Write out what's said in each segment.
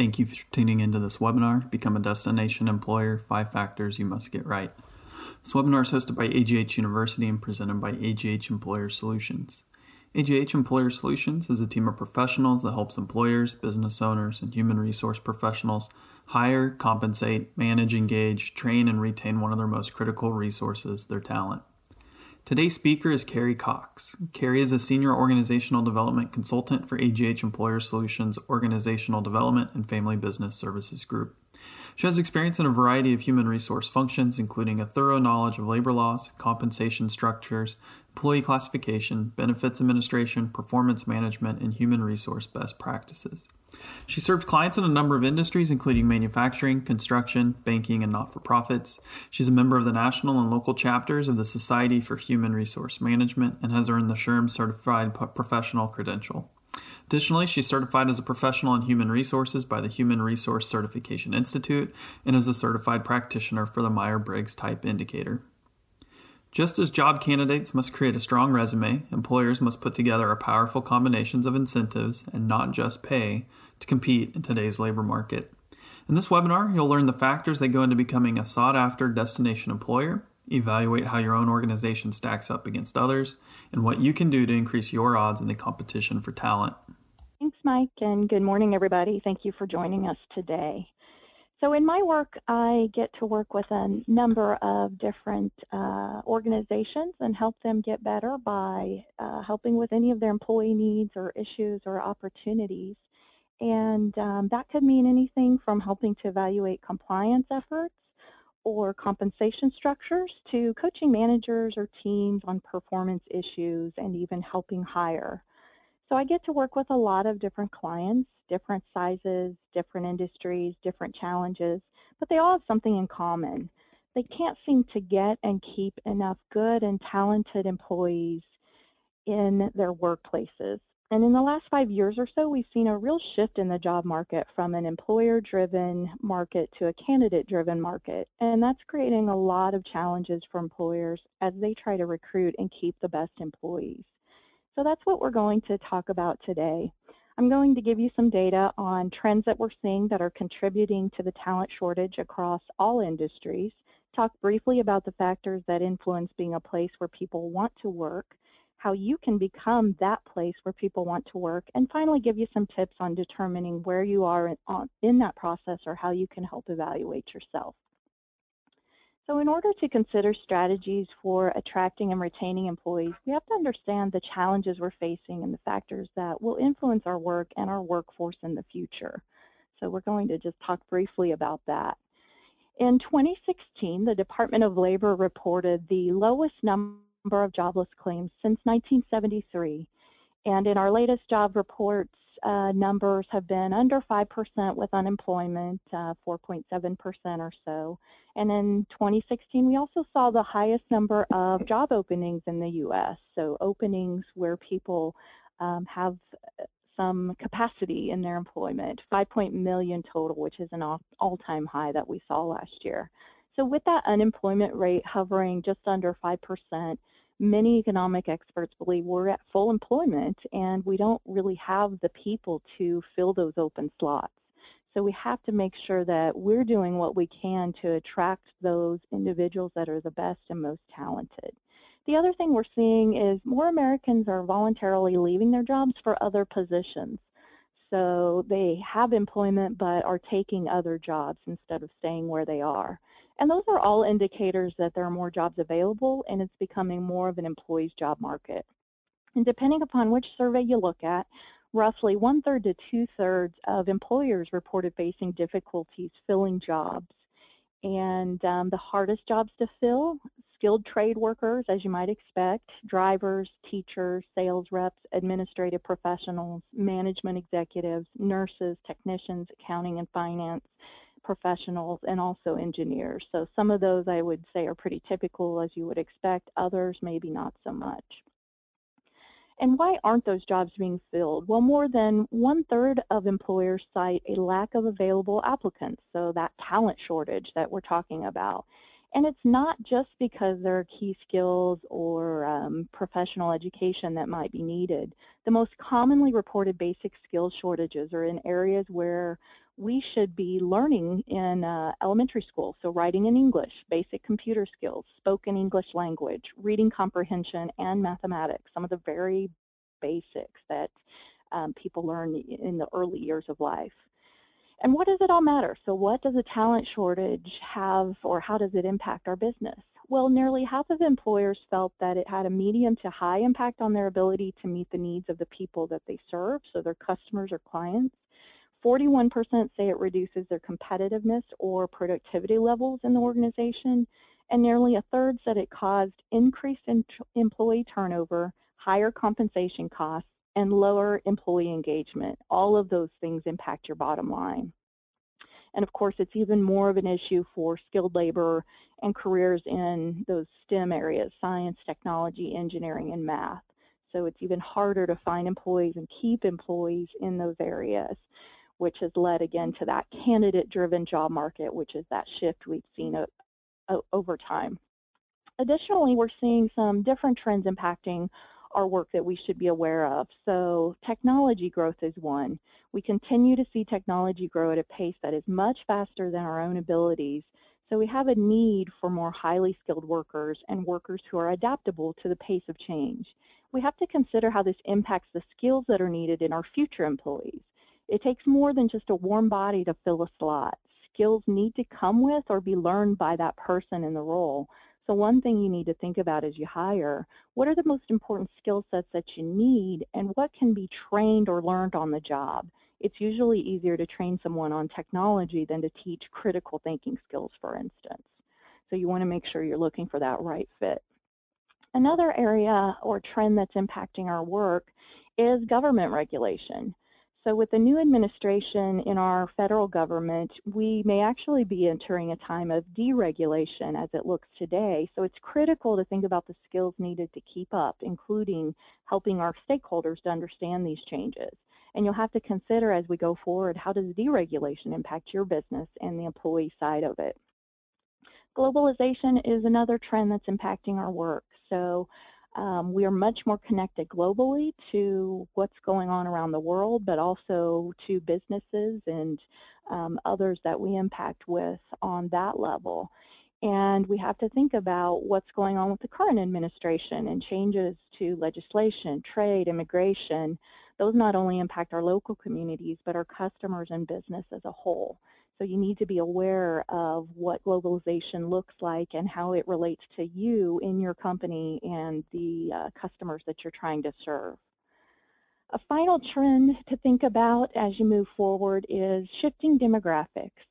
Thank you for tuning into this webinar, Become a Destination Employer, Five Factors You Must Get Right. This webinar is hosted by AGH University and presented by AGH Employer Solutions. AGH Employer Solutions is a team of professionals that helps employers, business owners, and human resource professionals hire, compensate, manage, engage, train, and retain one of their most critical resources, their talent. Today's speaker is Carrie Cox. Carrie is a senior organizational development consultant for AGH Employer Solutions Organizational Development and Family Business Services Group. She has experience in a variety of human resource functions, including a thorough knowledge of labor laws, compensation structures, employee classification, benefits administration, performance management, and human resource best practices. She served clients in a number of industries, including manufacturing, construction, banking, and not for profits. She's a member of the national and local chapters of the Society for Human Resource Management and has earned the SHRM Certified Professional Credential. Additionally, she's certified as a professional in human resources by the Human Resource Certification Institute and is a certified practitioner for the Myers Briggs Type Indicator. Just as job candidates must create a strong resume, employers must put together a powerful combinations of incentives and not just pay to compete in today's labor market. In this webinar, you'll learn the factors that go into becoming a sought after destination employer, evaluate how your own organization stacks up against others, and what you can do to increase your odds in the competition for talent. Thanks, Mike, and good morning, everybody. Thank you for joining us today. So in my work, I get to work with a number of different uh, organizations and help them get better by uh, helping with any of their employee needs or issues or opportunities. And um, that could mean anything from helping to evaluate compliance efforts or compensation structures to coaching managers or teams on performance issues and even helping hire. So I get to work with a lot of different clients, different sizes, different industries, different challenges, but they all have something in common. They can't seem to get and keep enough good and talented employees in their workplaces. And in the last five years or so, we've seen a real shift in the job market from an employer-driven market to a candidate-driven market. And that's creating a lot of challenges for employers as they try to recruit and keep the best employees. So that's what we're going to talk about today. I'm going to give you some data on trends that we're seeing that are contributing to the talent shortage across all industries, talk briefly about the factors that influence being a place where people want to work, how you can become that place where people want to work, and finally give you some tips on determining where you are in, in that process or how you can help evaluate yourself. So in order to consider strategies for attracting and retaining employees, we have to understand the challenges we're facing and the factors that will influence our work and our workforce in the future. So we're going to just talk briefly about that. In 2016, the Department of Labor reported the lowest number of jobless claims since 1973. And in our latest job reports, uh, numbers have been under 5% with unemployment, 4.7% uh, or so. And in 2016, we also saw the highest number of job openings in the U.S., so openings where people um, have uh, some capacity in their employment, 5 million total, which is an all-time high that we saw last year. So with that unemployment rate hovering just under 5%, many economic experts believe we're at full employment and we don't really have the people to fill those open slots. So we have to make sure that we're doing what we can to attract those individuals that are the best and most talented. The other thing we're seeing is more Americans are voluntarily leaving their jobs for other positions. So they have employment but are taking other jobs instead of staying where they are. And those are all indicators that there are more jobs available and it's becoming more of an employee's job market. And depending upon which survey you look at, roughly one-third to two-thirds of employers reported facing difficulties filling jobs. And um, the hardest jobs to fill, skilled trade workers, as you might expect, drivers, teachers, sales reps, administrative professionals, management executives, nurses, technicians, accounting and finance, professionals and also engineers. So some of those I would say are pretty typical as you would expect, others maybe not so much. And why aren't those jobs being filled? Well, more than one-third of employers cite a lack of available applicants, so that talent shortage that we're talking about. And it's not just because there are key skills or um, professional education that might be needed. The most commonly reported basic skill shortages are in areas where we should be learning in uh, elementary school. So writing in English, basic computer skills, spoken English language, reading comprehension, and mathematics, some of the very basics that um, people learn in the early years of life. And what does it all matter? So what does a talent shortage have or how does it impact our business? Well, nearly half of employers felt that it had a medium to high impact on their ability to meet the needs of the people that they serve, so their customers or clients. 41% say it reduces their competitiveness or productivity levels in the organization, and nearly a third said it caused increased in employee turnover, higher compensation costs, and lower employee engagement. All of those things impact your bottom line. And of course, it's even more of an issue for skilled labor and careers in those STEM areas, science, technology, engineering, and math. So it's even harder to find employees and keep employees in those areas, which has led again to that candidate-driven job market, which is that shift we've seen over time. Additionally, we're seeing some different trends impacting our work that we should be aware of. So technology growth is one. We continue to see technology grow at a pace that is much faster than our own abilities. So we have a need for more highly skilled workers and workers who are adaptable to the pace of change. We have to consider how this impacts the skills that are needed in our future employees. It takes more than just a warm body to fill a slot. Skills need to come with or be learned by that person in the role. So one thing you need to think about as you hire, what are the most important skill sets that you need and what can be trained or learned on the job? It's usually easier to train someone on technology than to teach critical thinking skills, for instance. So you want to make sure you're looking for that right fit. Another area or trend that's impacting our work is government regulation. So with the new administration in our federal government, we may actually be entering a time of deregulation as it looks today. So it's critical to think about the skills needed to keep up, including helping our stakeholders to understand these changes. And you'll have to consider as we go forward, how does deregulation impact your business and the employee side of it? Globalization is another trend that's impacting our work. So um, we are much more connected globally to what's going on around the world, but also to businesses and um, others that we impact with on that level. And we have to think about what's going on with the current administration and changes to legislation, trade, immigration. Those not only impact our local communities, but our customers and business as a whole. So you need to be aware of what globalization looks like and how it relates to you in your company and the uh, customers that you're trying to serve. A final trend to think about as you move forward is shifting demographics.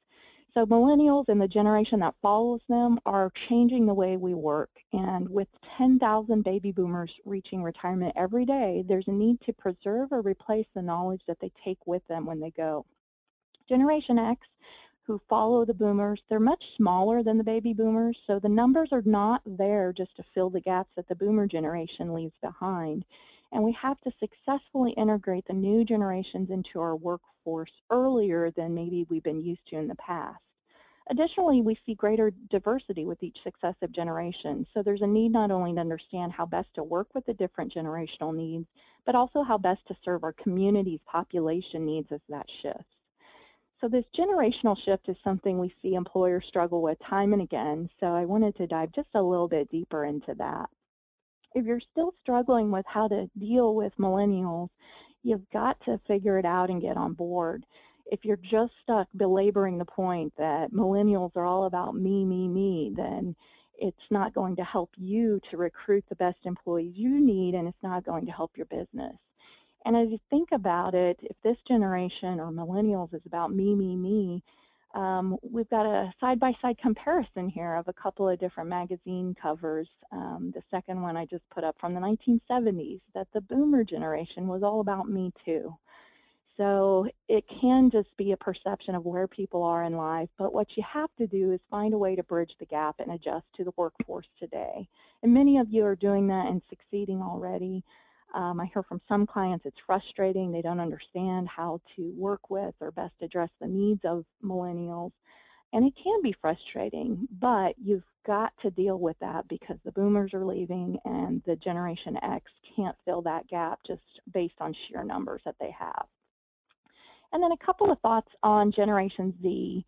So millennials and the generation that follows them are changing the way we work. And with 10,000 baby boomers reaching retirement every day, there's a need to preserve or replace the knowledge that they take with them when they go. Generation X, who follow the boomers, they're much smaller than the baby boomers, so the numbers are not there just to fill the gaps that the boomer generation leaves behind. And we have to successfully integrate the new generations into our workforce earlier than maybe we've been used to in the past. Additionally, we see greater diversity with each successive generation, so there's a need not only to understand how best to work with the different generational needs, but also how best to serve our community's population needs as that shifts. So this generational shift is something we see employers struggle with time and again, so I wanted to dive just a little bit deeper into that. If you're still struggling with how to deal with millennials, you've got to figure it out and get on board. If you're just stuck belaboring the point that millennials are all about me, me, me, then it's not going to help you to recruit the best employees you need and it's not going to help your business. And as you think about it, if this generation or millennials is about me, me, me, um, we've got a side-by-side -side comparison here of a couple of different magazine covers. Um, the second one I just put up from the 1970s, that the boomer generation was all about me too. So it can just be a perception of where people are in life, but what you have to do is find a way to bridge the gap and adjust to the workforce today. And many of you are doing that and succeeding already. Um, I hear from some clients it's frustrating. They don't understand how to work with or best address the needs of millennials. And it can be frustrating, but you've got to deal with that because the boomers are leaving and the Generation X can't fill that gap just based on sheer numbers that they have. And then a couple of thoughts on Generation Z.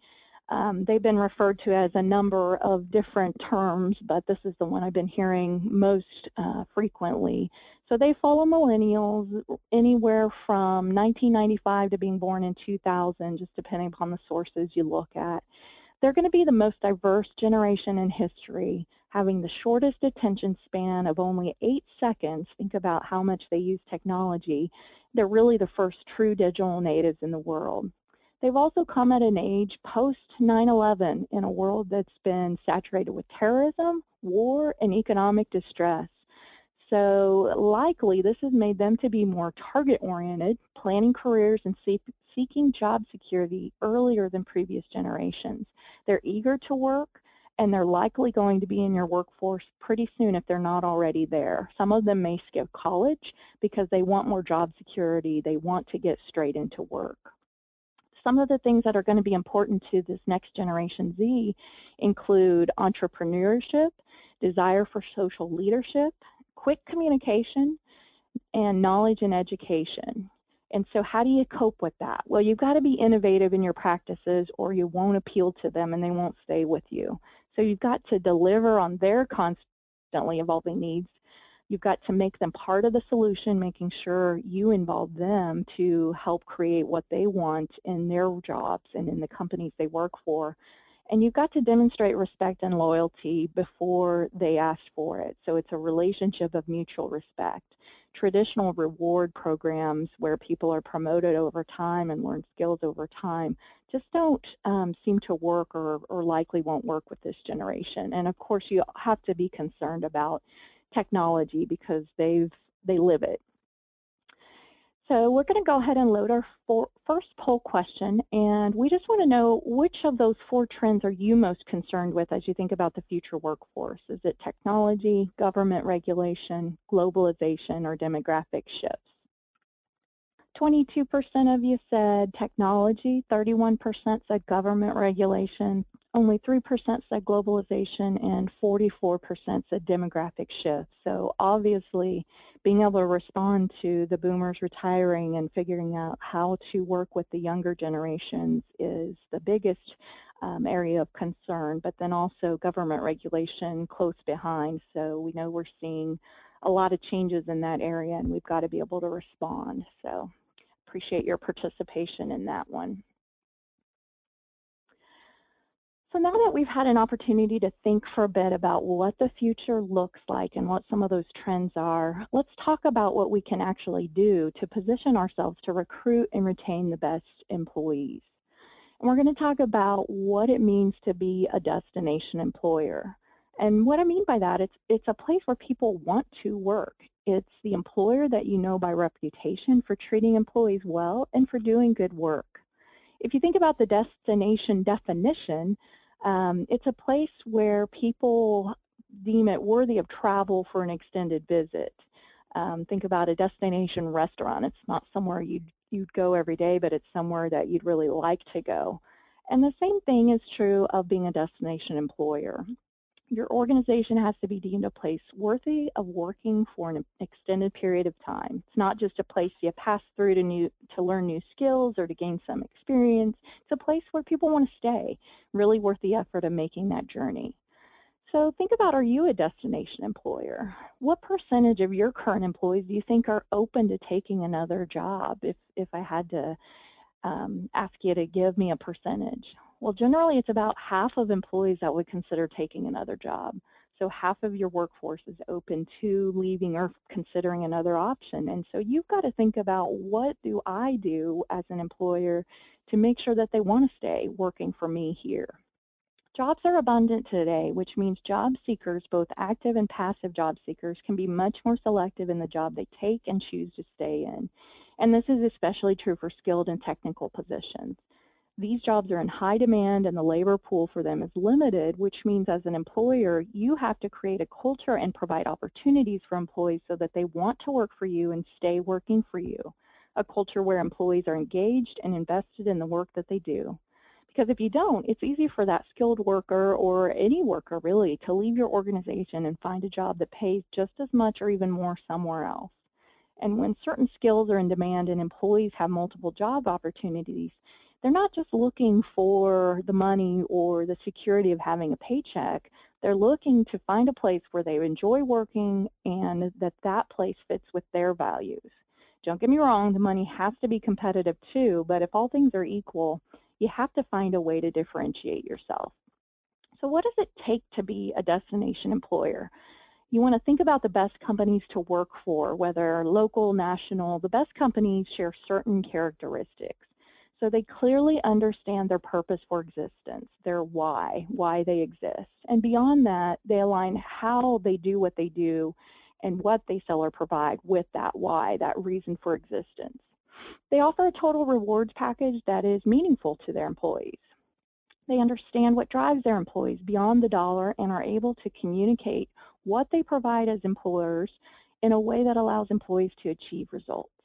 Um, they've been referred to as a number of different terms, but this is the one I've been hearing most uh, frequently. So they follow millennials anywhere from 1995 to being born in 2000, just depending upon the sources you look at. They're going to be the most diverse generation in history, having the shortest attention span of only eight seconds. Think about how much they use technology. They're really the first true digital natives in the world. They've also come at an age post 9-11 in a world that's been saturated with terrorism, war, and economic distress. So likely this has made them to be more target-oriented, planning careers and see seeking job security earlier than previous generations. They're eager to work, and they're likely going to be in your workforce pretty soon if they're not already there. Some of them may skip college because they want more job security. They want to get straight into work some of the things that are going to be important to this next generation Z include entrepreneurship, desire for social leadership, quick communication, and knowledge and education. And so how do you cope with that? Well, you've got to be innovative in your practices or you won't appeal to them and they won't stay with you. So you've got to deliver on their constantly evolving needs You've got to make them part of the solution, making sure you involve them to help create what they want in their jobs and in the companies they work for. And you've got to demonstrate respect and loyalty before they ask for it. So it's a relationship of mutual respect. Traditional reward programs where people are promoted over time and learn skills over time just don't um, seem to work or, or likely won't work with this generation. And of course, you have to be concerned about technology because they've they live it. So we're going to go ahead and load our first poll question, and we just want to know which of those four trends are you most concerned with as you think about the future workforce? Is it technology, government regulation, globalization, or demographic shifts? 22% of you said technology, 31% said government regulation, only 3% said globalization and 44% said demographic shift. So obviously being able to respond to the boomers retiring and figuring out how to work with the younger generations is the biggest um, area of concern, but then also government regulation close behind. So we know we're seeing a lot of changes in that area and we've got to be able to respond. So appreciate your participation in that one. So now that we've had an opportunity to think for a bit about what the future looks like and what some of those trends are, let's talk about what we can actually do to position ourselves to recruit and retain the best employees. And we're going to talk about what it means to be a destination employer. And what I mean by that, it's, it's a place where people want to work. It's the employer that you know by reputation for treating employees well and for doing good work. If you think about the destination definition, um, it's a place where people deem it worthy of travel for an extended visit. Um, think about a destination restaurant. It's not somewhere you'd, you'd go every day, but it's somewhere that you'd really like to go. And the same thing is true of being a destination employer your organization has to be deemed a place worthy of working for an extended period of time. It's not just a place you pass through to, new, to learn new skills or to gain some experience. It's a place where people want to stay, really worth the effort of making that journey. So think about, are you a destination employer? What percentage of your current employees do you think are open to taking another job if, if I had to um, ask you to give me a percentage? Well, generally it's about half of employees that would consider taking another job. So half of your workforce is open to leaving or considering another option. And so you've got to think about what do I do as an employer to make sure that they want to stay working for me here. Jobs are abundant today, which means job seekers, both active and passive job seekers, can be much more selective in the job they take and choose to stay in. And this is especially true for skilled and technical positions. These jobs are in high demand and the labor pool for them is limited, which means as an employer, you have to create a culture and provide opportunities for employees so that they want to work for you and stay working for you. A culture where employees are engaged and invested in the work that they do. Because if you don't, it's easy for that skilled worker or any worker really to leave your organization and find a job that pays just as much or even more somewhere else. And when certain skills are in demand and employees have multiple job opportunities, they're not just looking for the money or the security of having a paycheck. They're looking to find a place where they enjoy working and that that place fits with their values. Don't get me wrong, the money has to be competitive too, but if all things are equal, you have to find a way to differentiate yourself. So what does it take to be a destination employer? You want to think about the best companies to work for, whether local, national. The best companies share certain characteristics. So they clearly understand their purpose for existence, their why, why they exist. And beyond that, they align how they do what they do and what they sell or provide with that why, that reason for existence. They offer a total rewards package that is meaningful to their employees. They understand what drives their employees beyond the dollar and are able to communicate what they provide as employers in a way that allows employees to achieve results.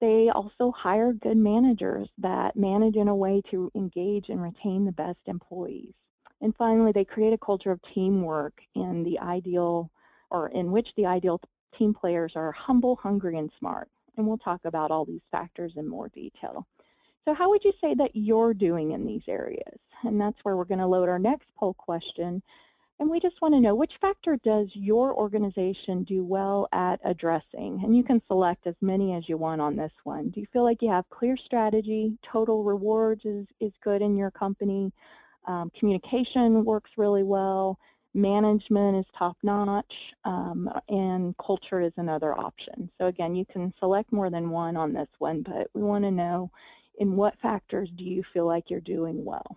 They also hire good managers that manage in a way to engage and retain the best employees. And finally, they create a culture of teamwork in the ideal, or in which the ideal team players are humble, hungry, and smart. And we'll talk about all these factors in more detail. So how would you say that you're doing in these areas? And that's where we're going to load our next poll question, and we just want to know which factor does your organization do well at addressing? And you can select as many as you want on this one. Do you feel like you have clear strategy, total rewards is, is good in your company, um, communication works really well, management is top-notch, um, and culture is another option. So again, you can select more than one on this one, but we want to know in what factors do you feel like you're doing well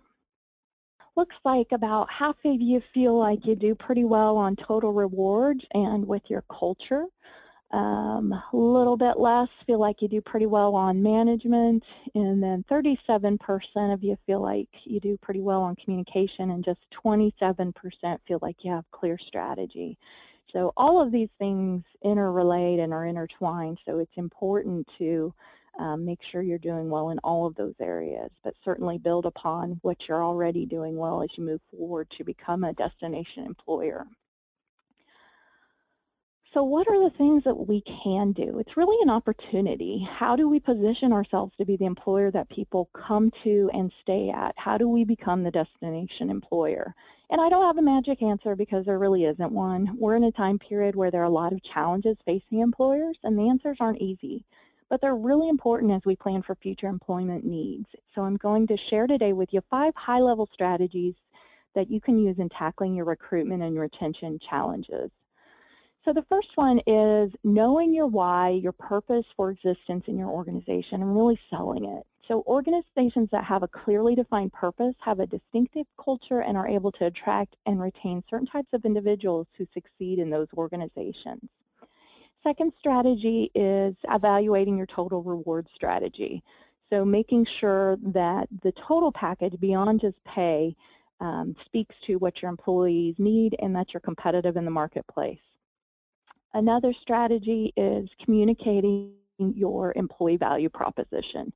looks like about half of you feel like you do pretty well on total rewards and with your culture. Um, a little bit less feel like you do pretty well on management, and then 37% of you feel like you do pretty well on communication, and just 27% feel like you have clear strategy. So all of these things interrelate and are intertwined, so it's important to um, make sure you're doing well in all of those areas, but certainly build upon what you're already doing well as you move forward to become a destination employer. So what are the things that we can do? It's really an opportunity. How do we position ourselves to be the employer that people come to and stay at? How do we become the destination employer? And I don't have a magic answer because there really isn't one. We're in a time period where there are a lot of challenges facing employers and the answers aren't easy but they're really important as we plan for future employment needs. So I'm going to share today with you five high-level strategies that you can use in tackling your recruitment and retention challenges. So the first one is knowing your why, your purpose for existence in your organization, and really selling it. So organizations that have a clearly defined purpose have a distinctive culture and are able to attract and retain certain types of individuals who succeed in those organizations. Second strategy is evaluating your total reward strategy. So making sure that the total package beyond just pay um, speaks to what your employees need and that you're competitive in the marketplace. Another strategy is communicating your employee value proposition.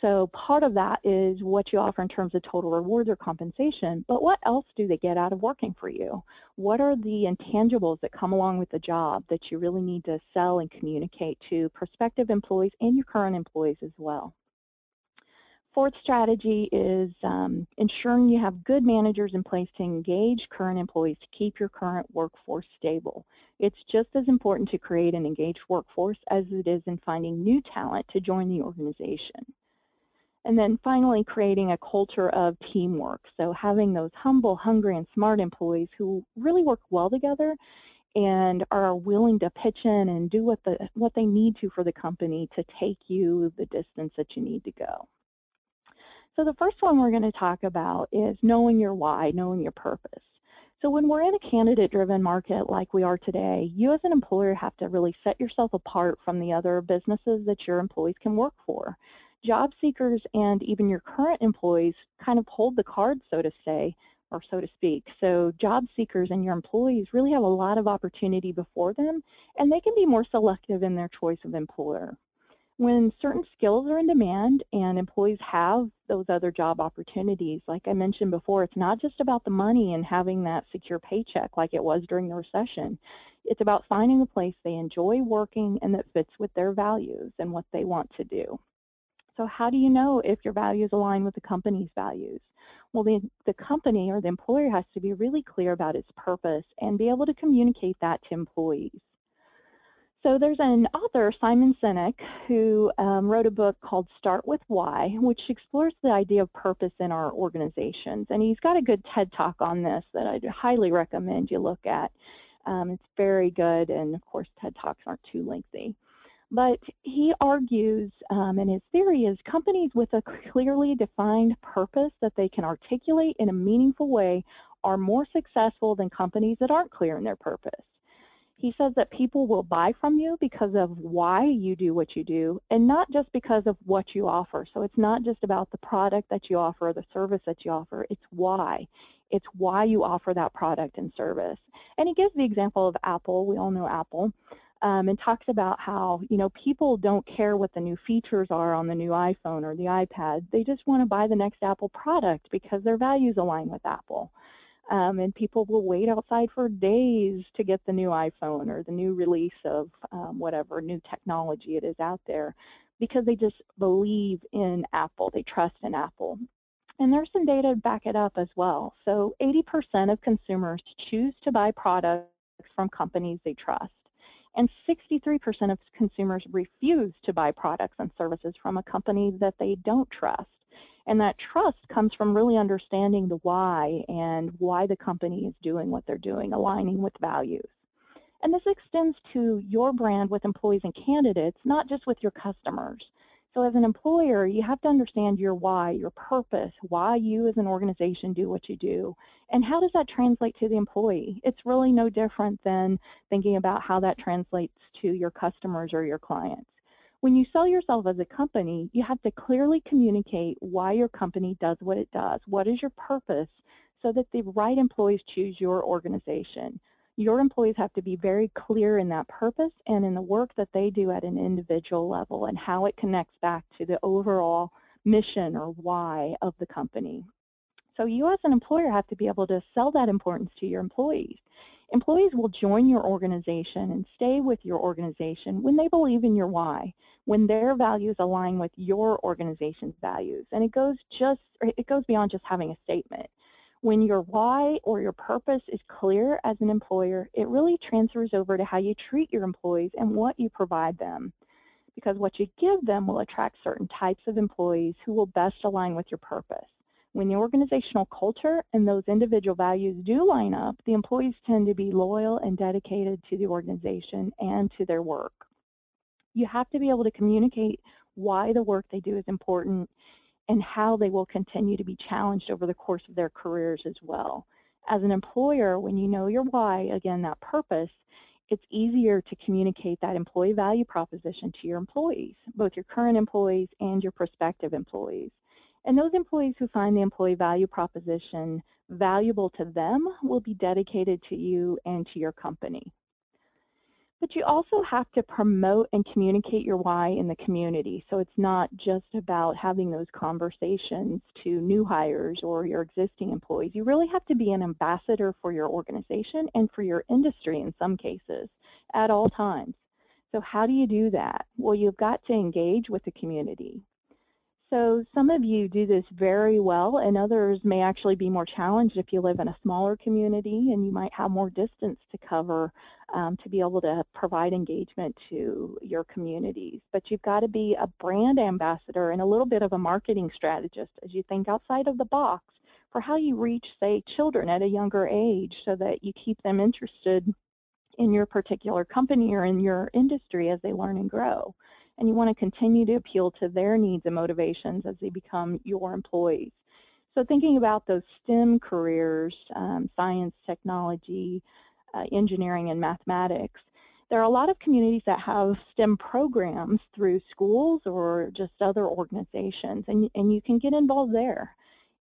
So part of that is what you offer in terms of total rewards or compensation, but what else do they get out of working for you? What are the intangibles that come along with the job that you really need to sell and communicate to prospective employees and your current employees as well? Fourth strategy is um, ensuring you have good managers in place to engage current employees to keep your current workforce stable. It's just as important to create an engaged workforce as it is in finding new talent to join the organization. And then finally, creating a culture of teamwork. So having those humble, hungry, and smart employees who really work well together and are willing to pitch in and do what, the, what they need to for the company to take you the distance that you need to go. So the first one we're going to talk about is knowing your why, knowing your purpose. So when we're in a candidate-driven market like we are today, you as an employer have to really set yourself apart from the other businesses that your employees can work for job seekers and even your current employees kind of hold the card, so to say, or so to speak. So job seekers and your employees really have a lot of opportunity before them, and they can be more selective in their choice of employer. When certain skills are in demand and employees have those other job opportunities, like I mentioned before, it's not just about the money and having that secure paycheck like it was during the recession. It's about finding a place they enjoy working and that fits with their values and what they want to do. So how do you know if your values align with the company's values? Well, the, the company or the employer has to be really clear about its purpose and be able to communicate that to employees. So there's an author, Simon Sinek, who um, wrote a book called Start With Why, which explores the idea of purpose in our organizations. And he's got a good TED Talk on this that I'd highly recommend you look at. Um, it's very good, and of course TED Talks aren't too lengthy. But he argues, um, and his theory is companies with a clearly defined purpose that they can articulate in a meaningful way are more successful than companies that aren't clear in their purpose. He says that people will buy from you because of why you do what you do and not just because of what you offer. So it's not just about the product that you offer or the service that you offer. It's why. It's why you offer that product and service. And he gives the example of Apple. We all know Apple. Um, and talks about how, you know, people don't care what the new features are on the new iPhone or the iPad. They just want to buy the next Apple product because their values align with Apple. Um, and people will wait outside for days to get the new iPhone or the new release of um, whatever new technology it is out there because they just believe in Apple. They trust in Apple. And there's some data to back it up as well. So 80% of consumers choose to buy products from companies they trust. And 63% of consumers refuse to buy products and services from a company that they don't trust. And that trust comes from really understanding the why and why the company is doing what they're doing, aligning with values. And this extends to your brand with employees and candidates, not just with your customers. So as an employer, you have to understand your why, your purpose, why you as an organization do what you do, and how does that translate to the employee? It's really no different than thinking about how that translates to your customers or your clients. When you sell yourself as a company, you have to clearly communicate why your company does what it does. What is your purpose so that the right employees choose your organization. Your employees have to be very clear in that purpose and in the work that they do at an individual level and how it connects back to the overall mission or why of the company. So you as an employer have to be able to sell that importance to your employees. Employees will join your organization and stay with your organization when they believe in your why, when their values align with your organization's values. And it goes just it goes beyond just having a statement. When your why or your purpose is clear as an employer, it really transfers over to how you treat your employees and what you provide them. Because what you give them will attract certain types of employees who will best align with your purpose. When the organizational culture and those individual values do line up, the employees tend to be loyal and dedicated to the organization and to their work. You have to be able to communicate why the work they do is important and how they will continue to be challenged over the course of their careers as well. As an employer, when you know your why, again, that purpose, it's easier to communicate that employee value proposition to your employees, both your current employees and your prospective employees. And those employees who find the employee value proposition valuable to them will be dedicated to you and to your company. But you also have to promote and communicate your why in the community. So it's not just about having those conversations to new hires or your existing employees. You really have to be an ambassador for your organization and for your industry in some cases at all times. So how do you do that? Well, you've got to engage with the community. So some of you do this very well and others may actually be more challenged if you live in a smaller community and you might have more distance to cover um, to be able to provide engagement to your communities. But you've got to be a brand ambassador and a little bit of a marketing strategist as you think outside of the box for how you reach, say, children at a younger age so that you keep them interested in your particular company or in your industry as they learn and grow and you want to continue to appeal to their needs and motivations as they become your employees. So thinking about those STEM careers, um, science, technology, uh, engineering, and mathematics, there are a lot of communities that have STEM programs through schools or just other organizations, and, and you can get involved there.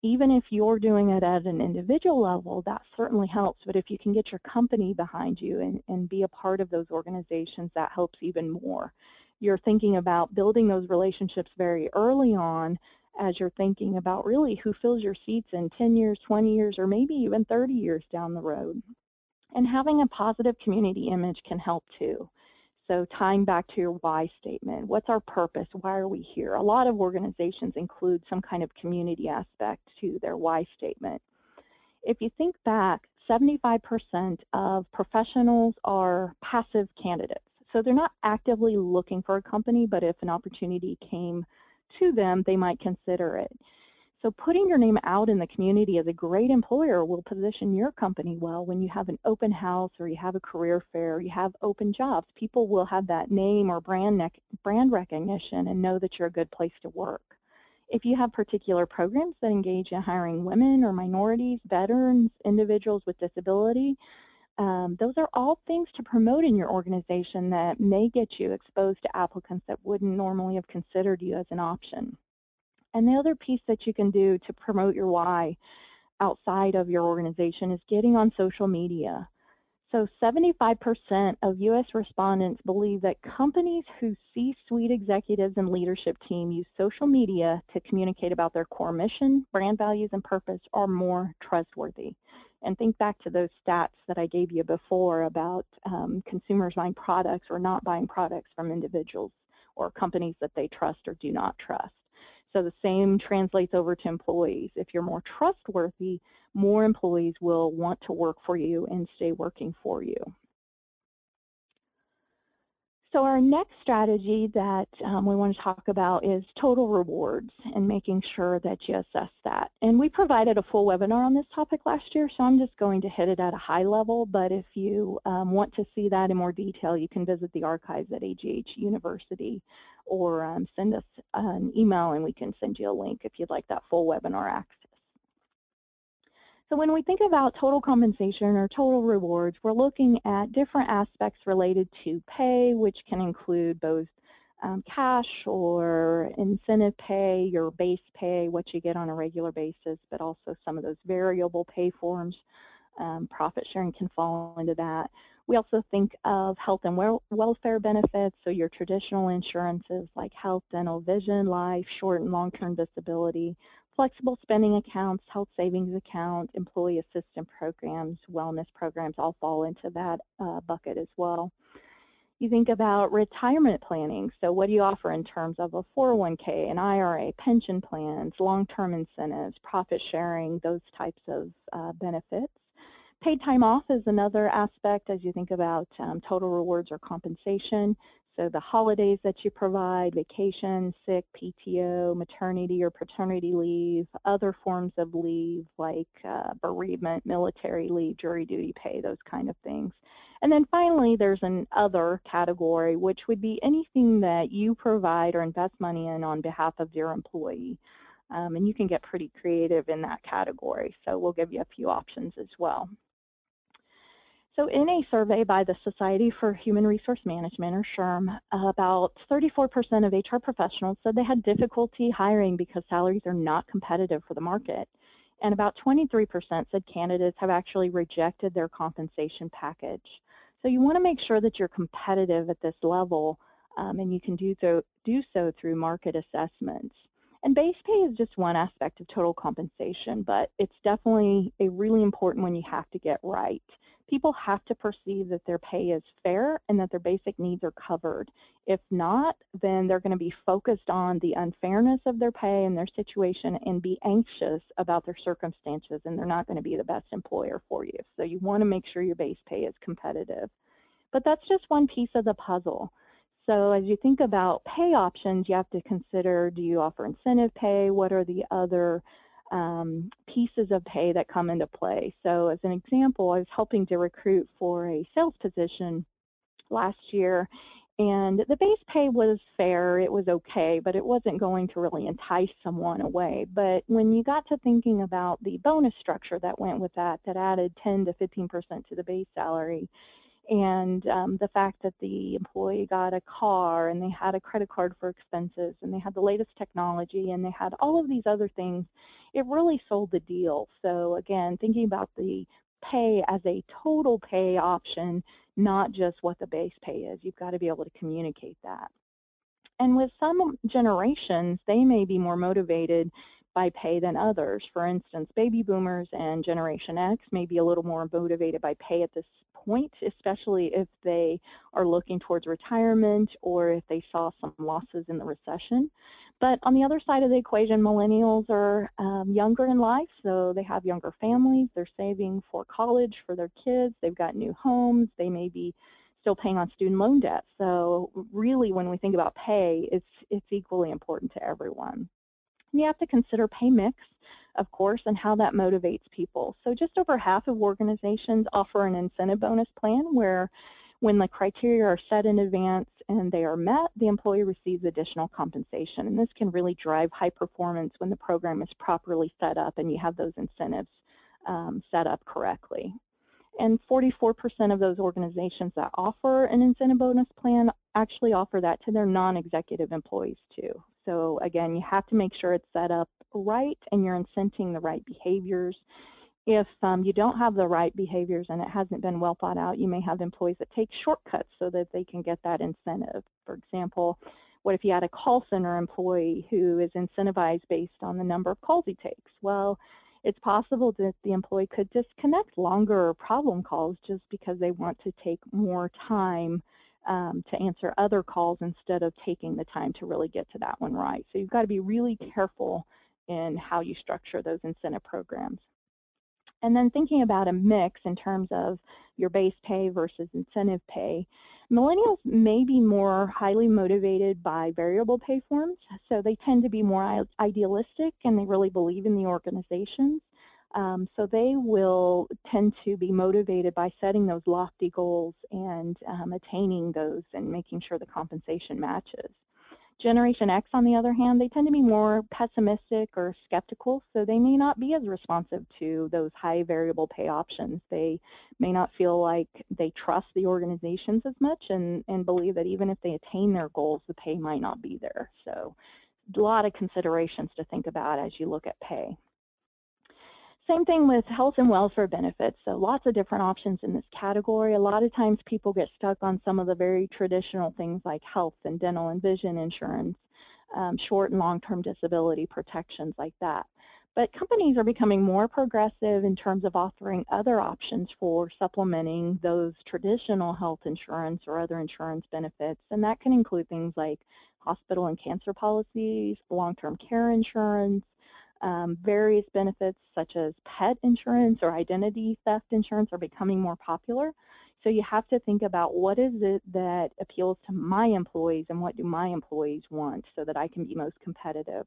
Even if you're doing it at an individual level, that certainly helps, but if you can get your company behind you and, and be a part of those organizations, that helps even more you're thinking about building those relationships very early on as you're thinking about really who fills your seats in 10 years, 20 years, or maybe even 30 years down the road. And having a positive community image can help too. So tying back to your why statement, what's our purpose? Why are we here? A lot of organizations include some kind of community aspect to their why statement. If you think back, 75% of professionals are passive candidates. So they're not actively looking for a company, but if an opportunity came to them, they might consider it. So putting your name out in the community as a great employer will position your company well when you have an open house or you have a career fair, you have open jobs. People will have that name or brand, brand recognition and know that you're a good place to work. If you have particular programs that engage in hiring women or minorities, veterans, individuals with disability, um, those are all things to promote in your organization that may get you exposed to applicants that wouldn't normally have considered you as an option. And the other piece that you can do to promote your why outside of your organization is getting on social media. So 75% of U.S. respondents believe that companies whose C-suite executives and leadership team use social media to communicate about their core mission, brand values, and purpose are more trustworthy. And think back to those stats that I gave you before about um, consumers buying products or not buying products from individuals or companies that they trust or do not trust. So the same translates over to employees. If you're more trustworthy, more employees will want to work for you and stay working for you. So our next strategy that um, we want to talk about is total rewards and making sure that you assess that. And we provided a full webinar on this topic last year, so I'm just going to hit it at a high level, but if you um, want to see that in more detail, you can visit the archives at AGH University or um, send us an email and we can send you a link if you'd like that full webinar access. So when we think about total compensation or total rewards, we're looking at different aspects related to pay, which can include both um, cash or incentive pay, your base pay, what you get on a regular basis, but also some of those variable pay forms. Um, profit sharing can fall into that. We also think of health and welfare benefits, so your traditional insurances like health, dental, vision, life, short and long-term disability, Flexible spending accounts, health savings account, employee assistance programs, wellness programs all fall into that uh, bucket as well. You think about retirement planning. So what do you offer in terms of a 401k, an IRA, pension plans, long-term incentives, profit sharing, those types of uh, benefits. Paid time off is another aspect as you think about um, total rewards or compensation. So the holidays that you provide, vacation, sick, PTO, maternity or paternity leave, other forms of leave like uh, bereavement, military leave, jury duty pay, those kind of things. And then finally, there's an other category, which would be anything that you provide or invest money in on behalf of your employee. Um, and you can get pretty creative in that category. So we'll give you a few options as well. So in a survey by the Society for Human Resource Management, or SHRM, about 34% of HR professionals said they had difficulty hiring because salaries are not competitive for the market. And about 23% said candidates have actually rejected their compensation package. So you want to make sure that you're competitive at this level um, and you can do so, do so through market assessments. And base pay is just one aspect of total compensation, but it's definitely a really important one you have to get right people have to perceive that their pay is fair and that their basic needs are covered. If not, then they're going to be focused on the unfairness of their pay and their situation and be anxious about their circumstances and they're not going to be the best employer for you. So you want to make sure your base pay is competitive. But that's just one piece of the puzzle. So as you think about pay options, you have to consider, do you offer incentive pay? What are the other um, pieces of pay that come into play. So as an example, I was helping to recruit for a sales position last year and the base pay was fair, it was okay, but it wasn't going to really entice someone away. But when you got to thinking about the bonus structure that went with that, that added 10 to 15% to the base salary, and um, the fact that the employee got a car and they had a credit card for expenses and they had the latest technology and they had all of these other things, it really sold the deal. So again, thinking about the pay as a total pay option, not just what the base pay is. You've got to be able to communicate that. And with some generations, they may be more motivated by pay than others. For instance, baby boomers and Generation X may be a little more motivated by pay at this point, especially if they are looking towards retirement or if they saw some losses in the recession. But on the other side of the equation, millennials are um, younger in life, so they have younger families. They're saving for college for their kids. They've got new homes. They may be still paying on student loan debt. So really, when we think about pay, it's, it's equally important to everyone. And you have to consider pay mix, of course, and how that motivates people. So just over half of organizations offer an incentive bonus plan where when the criteria are set in advance and they are met, the employee receives additional compensation. And this can really drive high performance when the program is properly set up and you have those incentives um, set up correctly. And 44% of those organizations that offer an incentive bonus plan actually offer that to their non-executive employees too. So again, you have to make sure it's set up right and you're incenting the right behaviors if um, you don't have the right behaviors and it hasn't been well thought out, you may have employees that take shortcuts so that they can get that incentive. For example, what if you had a call center employee who is incentivized based on the number of calls he takes? Well, it's possible that the employee could disconnect longer problem calls just because they want to take more time um, to answer other calls instead of taking the time to really get to that one right. So you've got to be really careful in how you structure those incentive programs. And then thinking about a mix in terms of your base pay versus incentive pay, millennials may be more highly motivated by variable pay forms, so they tend to be more idealistic and they really believe in the organizations. Um, so they will tend to be motivated by setting those lofty goals and um, attaining those and making sure the compensation matches. Generation X, on the other hand, they tend to be more pessimistic or skeptical, so they may not be as responsive to those high variable pay options. They may not feel like they trust the organizations as much and, and believe that even if they attain their goals, the pay might not be there. So a lot of considerations to think about as you look at pay. Same thing with health and welfare benefits. So lots of different options in this category. A lot of times people get stuck on some of the very traditional things like health and dental and vision insurance, um, short and long-term disability protections like that. But companies are becoming more progressive in terms of offering other options for supplementing those traditional health insurance or other insurance benefits. And that can include things like hospital and cancer policies, long-term care insurance, um, various benefits such as pet insurance or identity theft insurance are becoming more popular. So you have to think about what is it that appeals to my employees and what do my employees want so that I can be most competitive.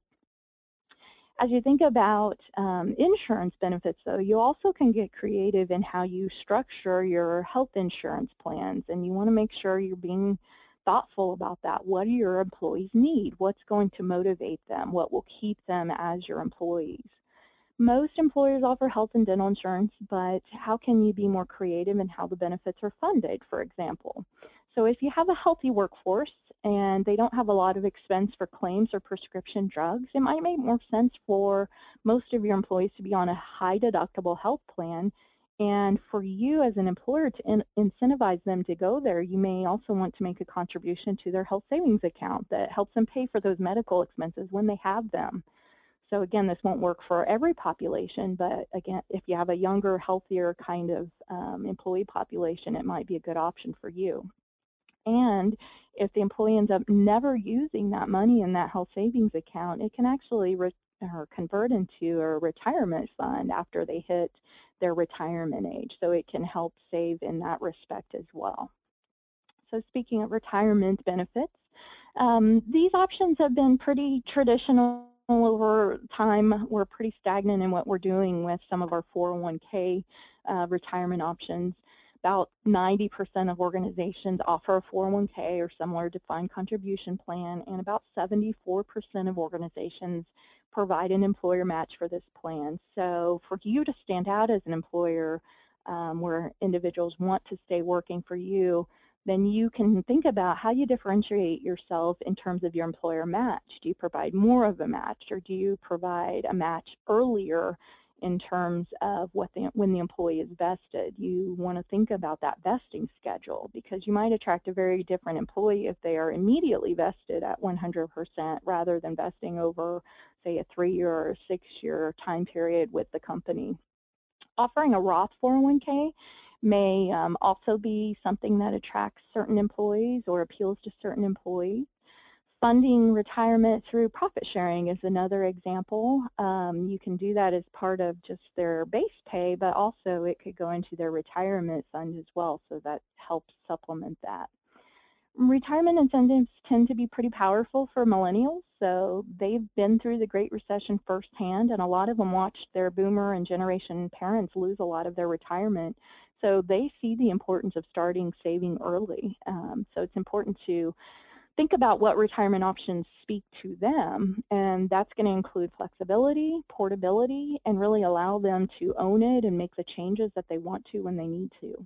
As you think about um, insurance benefits, though, you also can get creative in how you structure your health insurance plans, and you want to make sure you're being thoughtful about that. What do your employees need? What's going to motivate them? What will keep them as your employees? Most employers offer health and dental insurance, but how can you be more creative in how the benefits are funded, for example? So if you have a healthy workforce and they don't have a lot of expense for claims or prescription drugs, it might make more sense for most of your employees to be on a high deductible health plan and for you as an employer to in incentivize them to go there, you may also want to make a contribution to their health savings account that helps them pay for those medical expenses when they have them. So again, this won't work for every population, but again, if you have a younger, healthier kind of um, employee population, it might be a good option for you. And if the employee ends up never using that money in that health savings account, it can actually or convert into a retirement fund after they hit their retirement age. So it can help save in that respect as well. So speaking of retirement benefits, um, these options have been pretty traditional over time. We're pretty stagnant in what we're doing with some of our 401k uh, retirement options. About 90% of organizations offer a 401k or similar defined contribution plan, and about 74% of organizations provide an employer match for this plan. So for you to stand out as an employer um, where individuals want to stay working for you, then you can think about how you differentiate yourself in terms of your employer match. Do you provide more of a match or do you provide a match earlier in terms of what the, when the employee is vested. You want to think about that vesting schedule because you might attract a very different employee if they are immediately vested at 100% rather than vesting over, say, a three-year or six-year time period with the company. Offering a Roth 401k may um, also be something that attracts certain employees or appeals to certain employees. Funding retirement through profit sharing is another example. Um, you can do that as part of just their base pay, but also it could go into their retirement fund as well, so that helps supplement that. Retirement incentives tend to be pretty powerful for millennials, so they've been through the Great Recession firsthand, and a lot of them watched their boomer and generation parents lose a lot of their retirement. So they see the importance of starting saving early. Um, so it's important to think about what retirement options speak to them, and that's going to include flexibility, portability, and really allow them to own it and make the changes that they want to when they need to.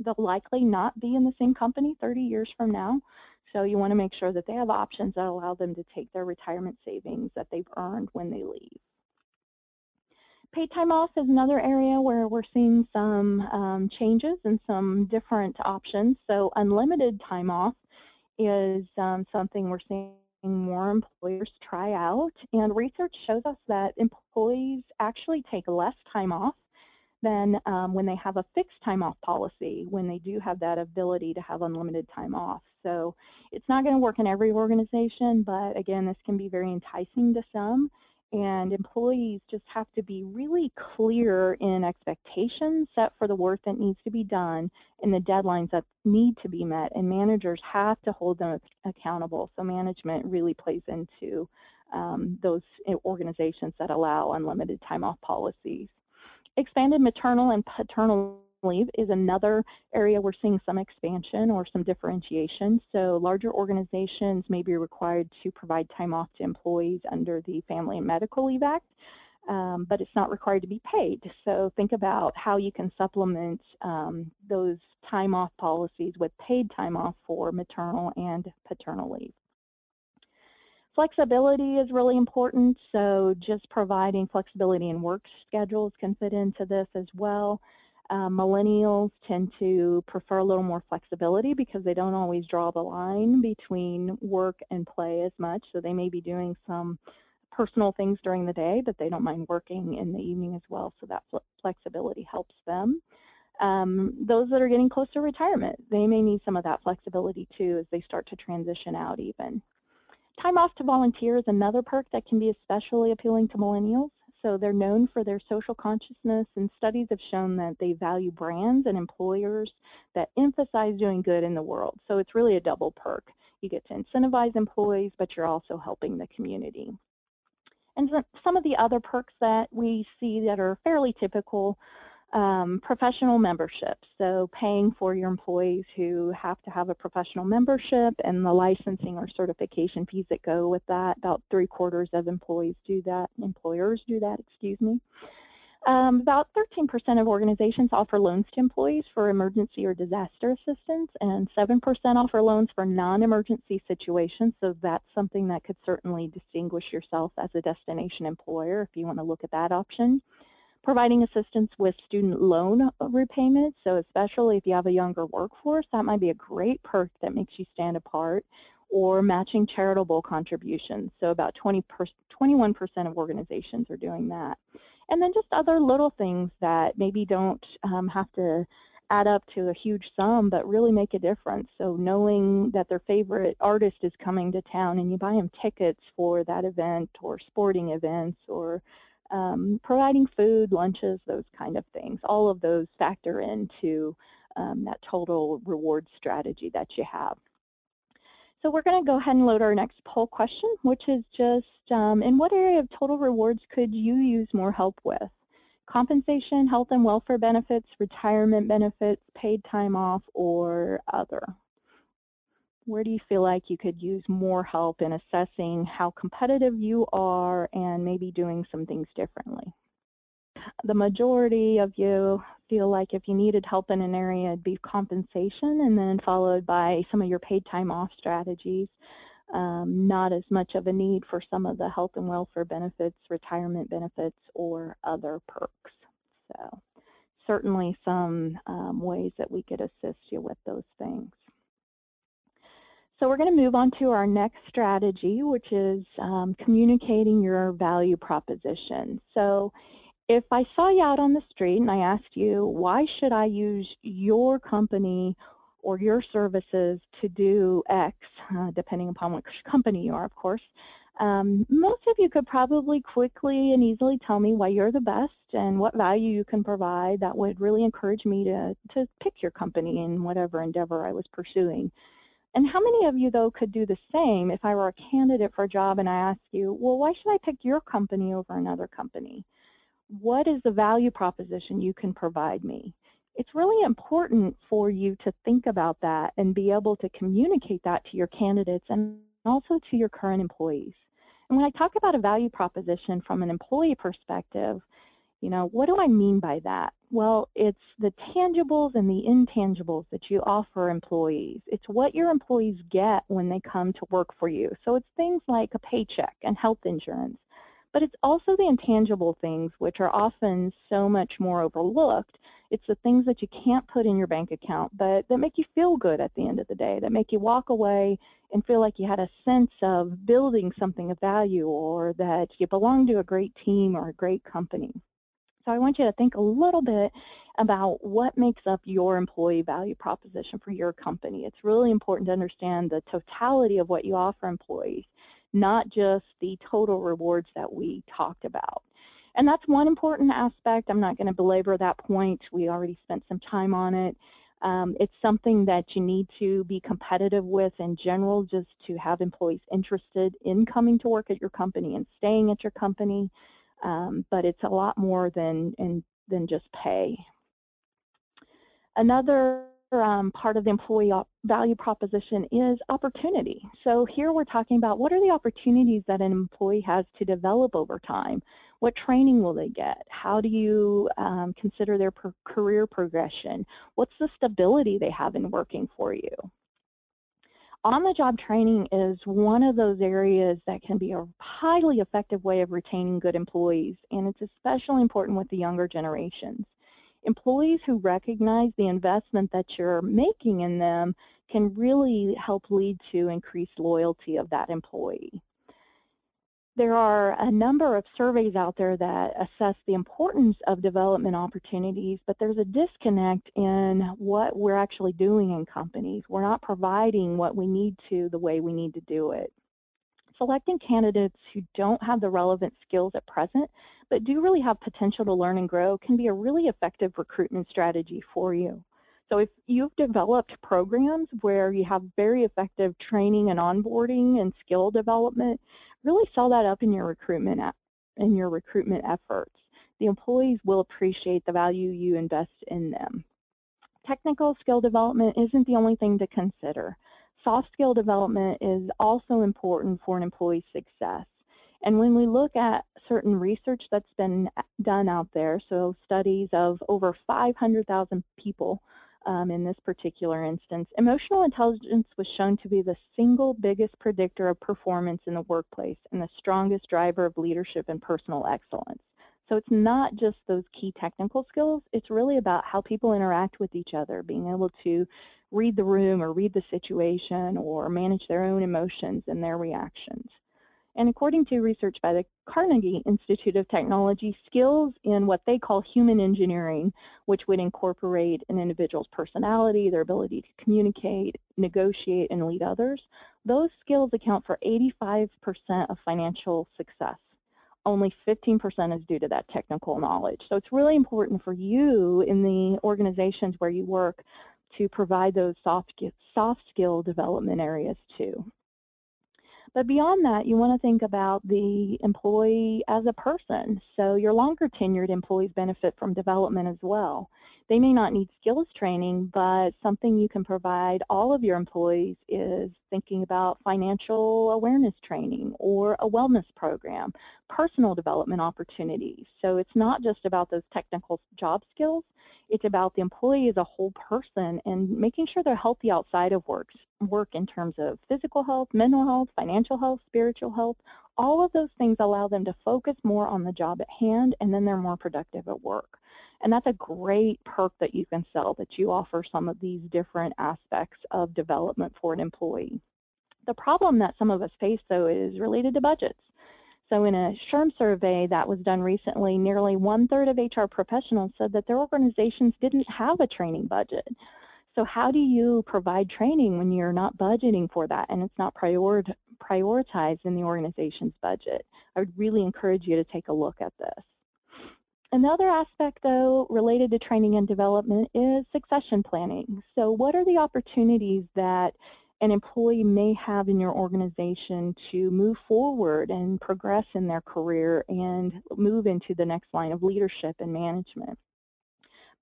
They'll likely not be in the same company 30 years from now, so you want to make sure that they have options that allow them to take their retirement savings that they've earned when they leave. Paid time off is another area where we're seeing some um, changes and some different options. So unlimited time off is um, something we're seeing more employers try out. And research shows us that employees actually take less time off than um, when they have a fixed time off policy, when they do have that ability to have unlimited time off. So it's not going to work in every organization, but again, this can be very enticing to some and employees just have to be really clear in expectations set for the work that needs to be done and the deadlines that need to be met and managers have to hold them accountable so management really plays into um, those organizations that allow unlimited time off policies. Expanded maternal and paternal leave is another area we're seeing some expansion or some differentiation. So larger organizations may be required to provide time off to employees under the Family and Medical Leave Act, um, but it's not required to be paid. So think about how you can supplement um, those time off policies with paid time off for maternal and paternal leave. Flexibility is really important, so just providing flexibility in work schedules can fit into this as well. Uh, millennials tend to prefer a little more flexibility because they don't always draw the line between work and play as much. So they may be doing some personal things during the day, but they don't mind working in the evening as well. So that flexibility helps them. Um, those that are getting close to retirement, they may need some of that flexibility too as they start to transition out even. Time off to volunteer is another perk that can be especially appealing to millennials. So they're known for their social consciousness, and studies have shown that they value brands and employers that emphasize doing good in the world. So it's really a double perk. You get to incentivize employees, but you're also helping the community. And some of the other perks that we see that are fairly typical um, professional membership, so paying for your employees who have to have a professional membership and the licensing or certification fees that go with that. About three quarters of employees do that, employers do that, excuse me. Um, about 13% of organizations offer loans to employees for emergency or disaster assistance, and 7% offer loans for non-emergency situations, so that's something that could certainly distinguish yourself as a destination employer if you want to look at that option providing assistance with student loan repayments. So especially if you have a younger workforce, that might be a great perk that makes you stand apart or matching charitable contributions. So about 20 21% of organizations are doing that. And then just other little things that maybe don't um, have to add up to a huge sum, but really make a difference. So knowing that their favorite artist is coming to town and you buy them tickets for that event or sporting events or um, providing food, lunches, those kind of things. All of those factor into um, that total reward strategy that you have. So we're going to go ahead and load our next poll question, which is just um, in what area of total rewards could you use more help with? Compensation, health and welfare benefits, retirement benefits, paid time off, or other? Where do you feel like you could use more help in assessing how competitive you are and maybe doing some things differently? The majority of you feel like if you needed help in an area, it'd be compensation and then followed by some of your paid time off strategies. um, not as much of a need for some of the health and welfare benefits, retirement benefits, or other perks. So certainly some um, ways that we could assist you with those things. So we're going to move on to our next strategy, which is um, communicating your value proposition. So if I saw you out on the street and I asked you, why should I use your company or your services to do X, uh, depending upon which company you are, of course, um, most of you could probably quickly and easily tell me why you're the best and what value you can provide that would really encourage me to, to pick your company in whatever endeavor I was pursuing. And how many of you, though, could do the same if I were a candidate for a job and I asked you, well, why should I pick your company over another company? What is the value proposition you can provide me? It's really important for you to think about that and be able to communicate that to your candidates and also to your current employees. And when I talk about a value proposition from an employee perspective, you know, what do I mean by that? Well, it's the tangibles and the intangibles that you offer employees. It's what your employees get when they come to work for you. So it's things like a paycheck and health insurance. But it's also the intangible things which are often so much more overlooked. It's the things that you can't put in your bank account, but that make you feel good at the end of the day, that make you walk away and feel like you had a sense of building something of value or that you belong to a great team or a great company. So I want you to think a little bit about what makes up your employee value proposition for your company. It's really important to understand the totality of what you offer employees, not just the total rewards that we talked about. And that's one important aspect. I'm not going to belabor that point. We already spent some time on it. Um, it's something that you need to be competitive with in general just to have employees interested in coming to work at your company and staying at your company um, but it's a lot more than, in, than just pay. Another um, part of the employee value proposition is opportunity. So here we're talking about what are the opportunities that an employee has to develop over time? What training will they get? How do you um, consider their career progression? What's the stability they have in working for you? On-the-job training is one of those areas that can be a highly effective way of retaining good employees, and it's especially important with the younger generations. Employees who recognize the investment that you're making in them can really help lead to increased loyalty of that employee. There are a number of surveys out there that assess the importance of development opportunities, but there's a disconnect in what we're actually doing in companies. We're not providing what we need to the way we need to do it. Selecting candidates who don't have the relevant skills at present, but do really have potential to learn and grow can be a really effective recruitment strategy for you. So if you've developed programs where you have very effective training and onboarding and skill development, really sell that up in your recruitment in your recruitment efforts. The employees will appreciate the value you invest in them. Technical skill development isn't the only thing to consider. Soft skill development is also important for an employee's success. And when we look at certain research that's been uh, done out there, so studies of over 500,000 people um, in this particular instance. Emotional intelligence was shown to be the single biggest predictor of performance in the workplace and the strongest driver of leadership and personal excellence. So it's not just those key technical skills, it's really about how people interact with each other, being able to read the room or read the situation or manage their own emotions and their reactions. And according to research by the Carnegie Institute of Technology, skills in what they call human engineering, which would incorporate an individual's personality, their ability to communicate, negotiate, and lead others, those skills account for 85% of financial success. Only 15% is due to that technical knowledge. So it's really important for you in the organizations where you work to provide those soft, soft skill development areas too. But beyond that, you want to think about the employee as a person. So your longer tenured employees benefit from development as well. They may not need skills training, but something you can provide all of your employees is thinking about financial awareness training or a wellness program, personal development opportunities. So it's not just about those technical job skills, it's about the employee as a whole person and making sure they're healthy outside of work, work in terms of physical health, mental health, financial health, spiritual health. All of those things allow them to focus more on the job at hand and then they're more productive at work. And that's a great perk that you can sell, that you offer some of these different aspects of development for an employee. The problem that some of us face, though, is related to budgets. So in a SHRM survey that was done recently, nearly one-third of HR professionals said that their organizations didn't have a training budget. So how do you provide training when you're not budgeting for that and it's not prioritized in the organization's budget? I would really encourage you to take a look at this. Another aspect, though, related to training and development is succession planning. So what are the opportunities that an employee may have in your organization to move forward and progress in their career and move into the next line of leadership and management?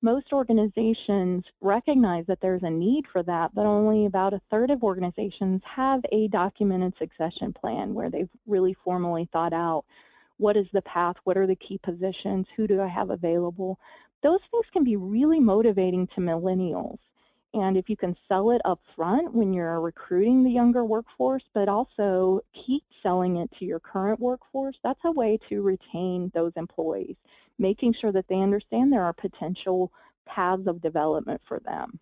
Most organizations recognize that there's a need for that, but only about a third of organizations have a documented succession plan where they've really formally thought out what is the path? What are the key positions? Who do I have available? Those things can be really motivating to millennials. And if you can sell it up front when you're recruiting the younger workforce, but also keep selling it to your current workforce, that's a way to retain those employees, making sure that they understand there are potential paths of development for them.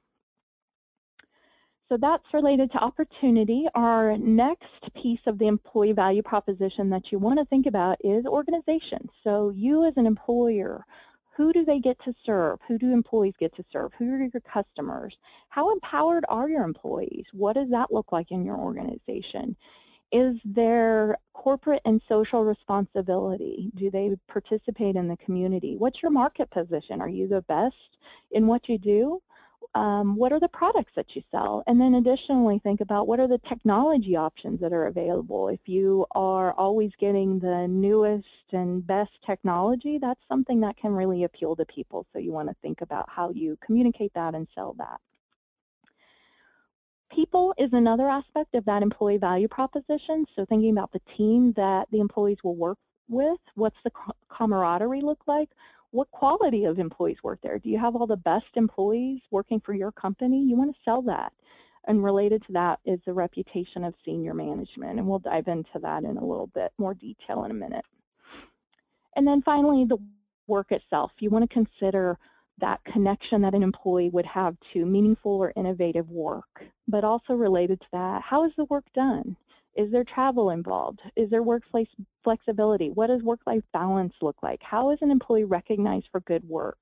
So that's related to opportunity. Our next piece of the employee value proposition that you want to think about is organization. So you as an employer, who do they get to serve? Who do employees get to serve? Who are your customers? How empowered are your employees? What does that look like in your organization? Is there corporate and social responsibility? Do they participate in the community? What's your market position? Are you the best in what you do? Um, what are the products that you sell? And then additionally, think about what are the technology options that are available. If you are always getting the newest and best technology, that's something that can really appeal to people. So you want to think about how you communicate that and sell that. People is another aspect of that employee value proposition. So thinking about the team that the employees will work with, what's the camaraderie look like? What quality of employees work there? Do you have all the best employees working for your company? You want to sell that. And related to that is the reputation of senior management, and we'll dive into that in a little bit more detail in a minute. And then finally, the work itself. You want to consider that connection that an employee would have to meaningful or innovative work, but also related to that, how is the work done? Is there travel involved? Is there workplace flexibility? What does work-life balance look like? How is an employee recognized for good work?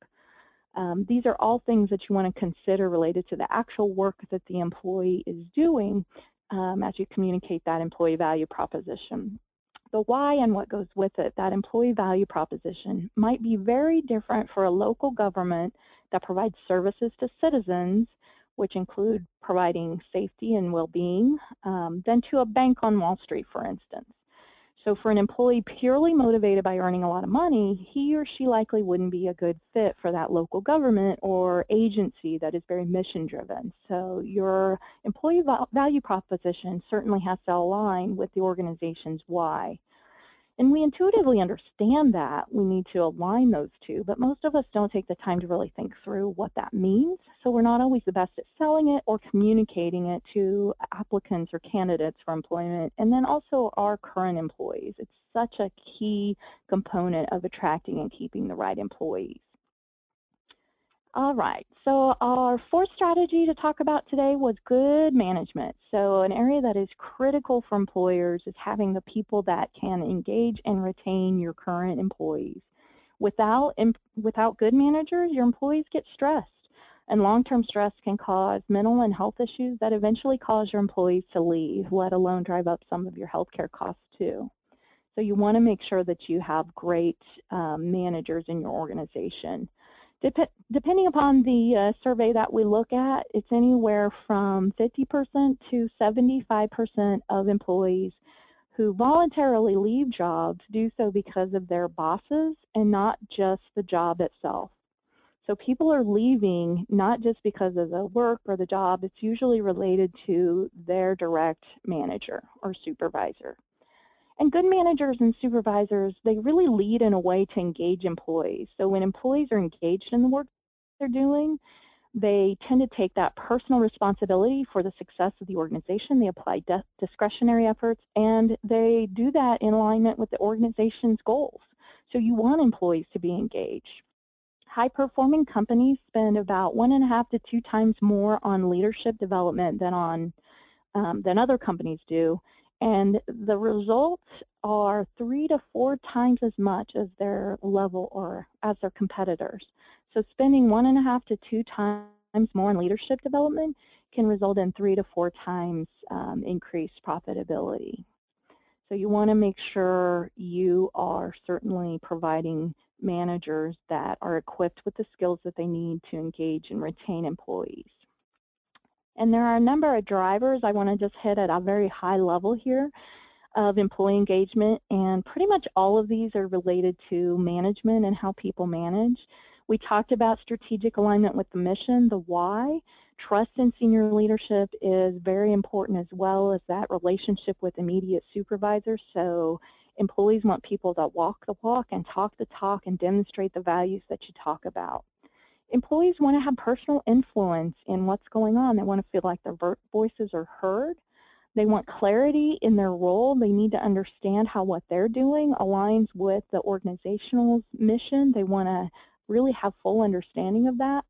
Um, these are all things that you want to consider related to the actual work that the employee is doing um, as you communicate that employee value proposition. The why and what goes with it, that employee value proposition might be very different for a local government that provides services to citizens which include providing safety and well-being, um, than to a bank on Wall Street, for instance. So for an employee purely motivated by earning a lot of money, he or she likely wouldn't be a good fit for that local government or agency that is very mission driven. So your employee value proposition certainly has to align with the organization's why. And we intuitively understand that we need to align those two, but most of us don't take the time to really think through what that means. So we're not always the best at selling it or communicating it to applicants or candidates for employment, and then also our current employees. It's such a key component of attracting and keeping the right employees. All right, so our fourth strategy to talk about today was good management. So an area that is critical for employers is having the people that can engage and retain your current employees. Without, without good managers, your employees get stressed. And long-term stress can cause mental and health issues that eventually cause your employees to leave, let alone drive up some of your healthcare costs too. So you want to make sure that you have great um, managers in your organization. Dep depending upon the uh, survey that we look at, it's anywhere from 50% to 75% of employees who voluntarily leave jobs do so because of their bosses and not just the job itself. So people are leaving not just because of the work or the job, it's usually related to their direct manager or supervisor. And good managers and supervisors, they really lead in a way to engage employees. So when employees are engaged in the work they're doing, they tend to take that personal responsibility for the success of the organization. They apply discretionary efforts, and they do that in alignment with the organization's goals. So you want employees to be engaged. High-performing companies spend about one and a half to two times more on leadership development than on um, than other companies do, and the results are three to four times as much as their level or as their competitors. So spending one and a half to two times more on leadership development can result in three to four times um, increased profitability. So you want to make sure you are certainly providing managers that are equipped with the skills that they need to engage and retain employees. And there are a number of drivers I want to just hit at a very high level here of employee engagement, and pretty much all of these are related to management and how people manage. We talked about strategic alignment with the mission, the why. Trust in senior leadership is very important as well as that relationship with immediate supervisors. So employees want people that walk the walk and talk the talk and demonstrate the values that you talk about employees want to have personal influence in what's going on. They want to feel like their voices are heard. They want clarity in their role. They need to understand how what they're doing aligns with the organizational mission. They want to really have full understanding of that.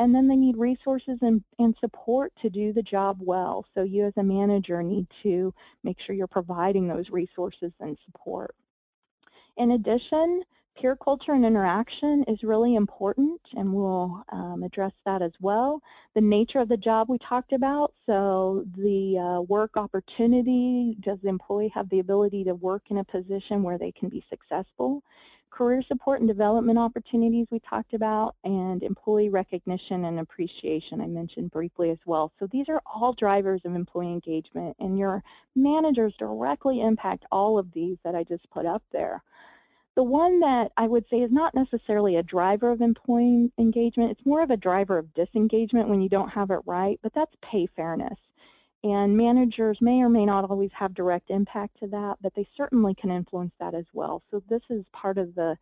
And then they need resources and, and support to do the job well. So you as a manager need to make sure you're providing those resources and support. In addition, peer culture and interaction is really important, and we'll um, address that as well. The nature of the job we talked about, so the uh, work opportunity, does the employee have the ability to work in a position where they can be successful? Career support and development opportunities we talked about, and employee recognition and appreciation I mentioned briefly as well. So these are all drivers of employee engagement, and your managers directly impact all of these that I just put up there. The one that I would say is not necessarily a driver of employee engagement, it's more of a driver of disengagement when you don't have it right, but that's pay fairness. And managers may or may not always have direct impact to that, but they certainly can influence that as well. So this is part of the,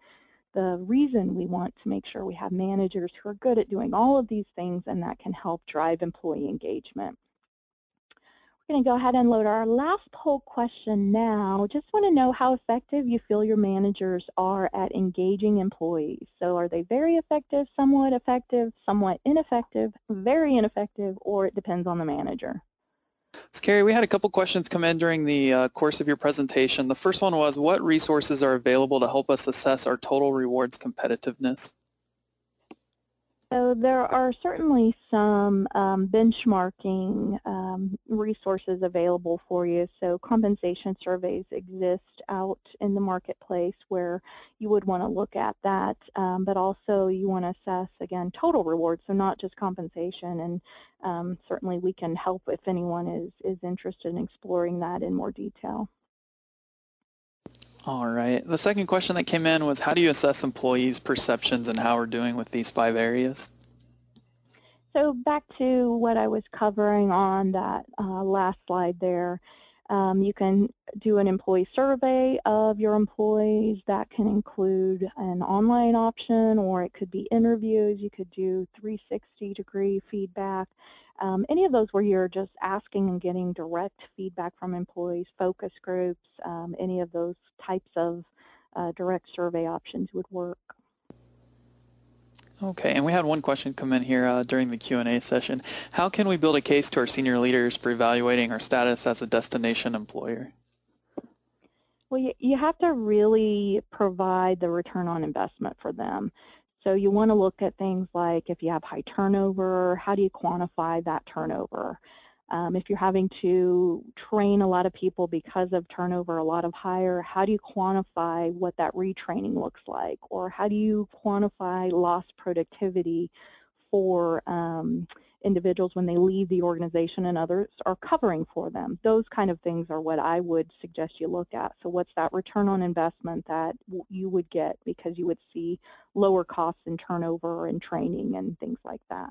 the reason we want to make sure we have managers who are good at doing all of these things and that can help drive employee engagement. We're going to go ahead and load our last poll question now. Just want to know how effective you feel your managers are at engaging employees. So are they very effective, somewhat effective, somewhat ineffective, very ineffective, or it depends on the manager? So Carrie, we had a couple questions come in during the uh, course of your presentation. The first one was, what resources are available to help us assess our total rewards competitiveness? So there are certainly some um, benchmarking um, resources available for you. So compensation surveys exist out in the marketplace where you would want to look at that, um, but also you want to assess, again, total rewards, so not just compensation. And um, certainly we can help if anyone is, is interested in exploring that in more detail. All right. The second question that came in was how do you assess employees' perceptions and how we're doing with these five areas? So back to what I was covering on that uh, last slide there. Um, you can do an employee survey of your employees. That can include an online option or it could be interviews. You could do 360 degree feedback. Um, any of those where you're just asking and getting direct feedback from employees, focus groups, um, any of those types of uh, direct survey options would work. Okay, and we had one question come in here uh, during the Q&A session. How can we build a case to our senior leaders for evaluating our status as a destination employer? Well, you, you have to really provide the return on investment for them. So you want to look at things like if you have high turnover, how do you quantify that turnover? Um, if you're having to train a lot of people because of turnover, a lot of hire, how do you quantify what that retraining looks like? Or how do you quantify lost productivity for um, individuals when they leave the organization and others are covering for them. Those kind of things are what I would suggest you look at. So what's that return on investment that you would get because you would see lower costs in turnover and training and things like that.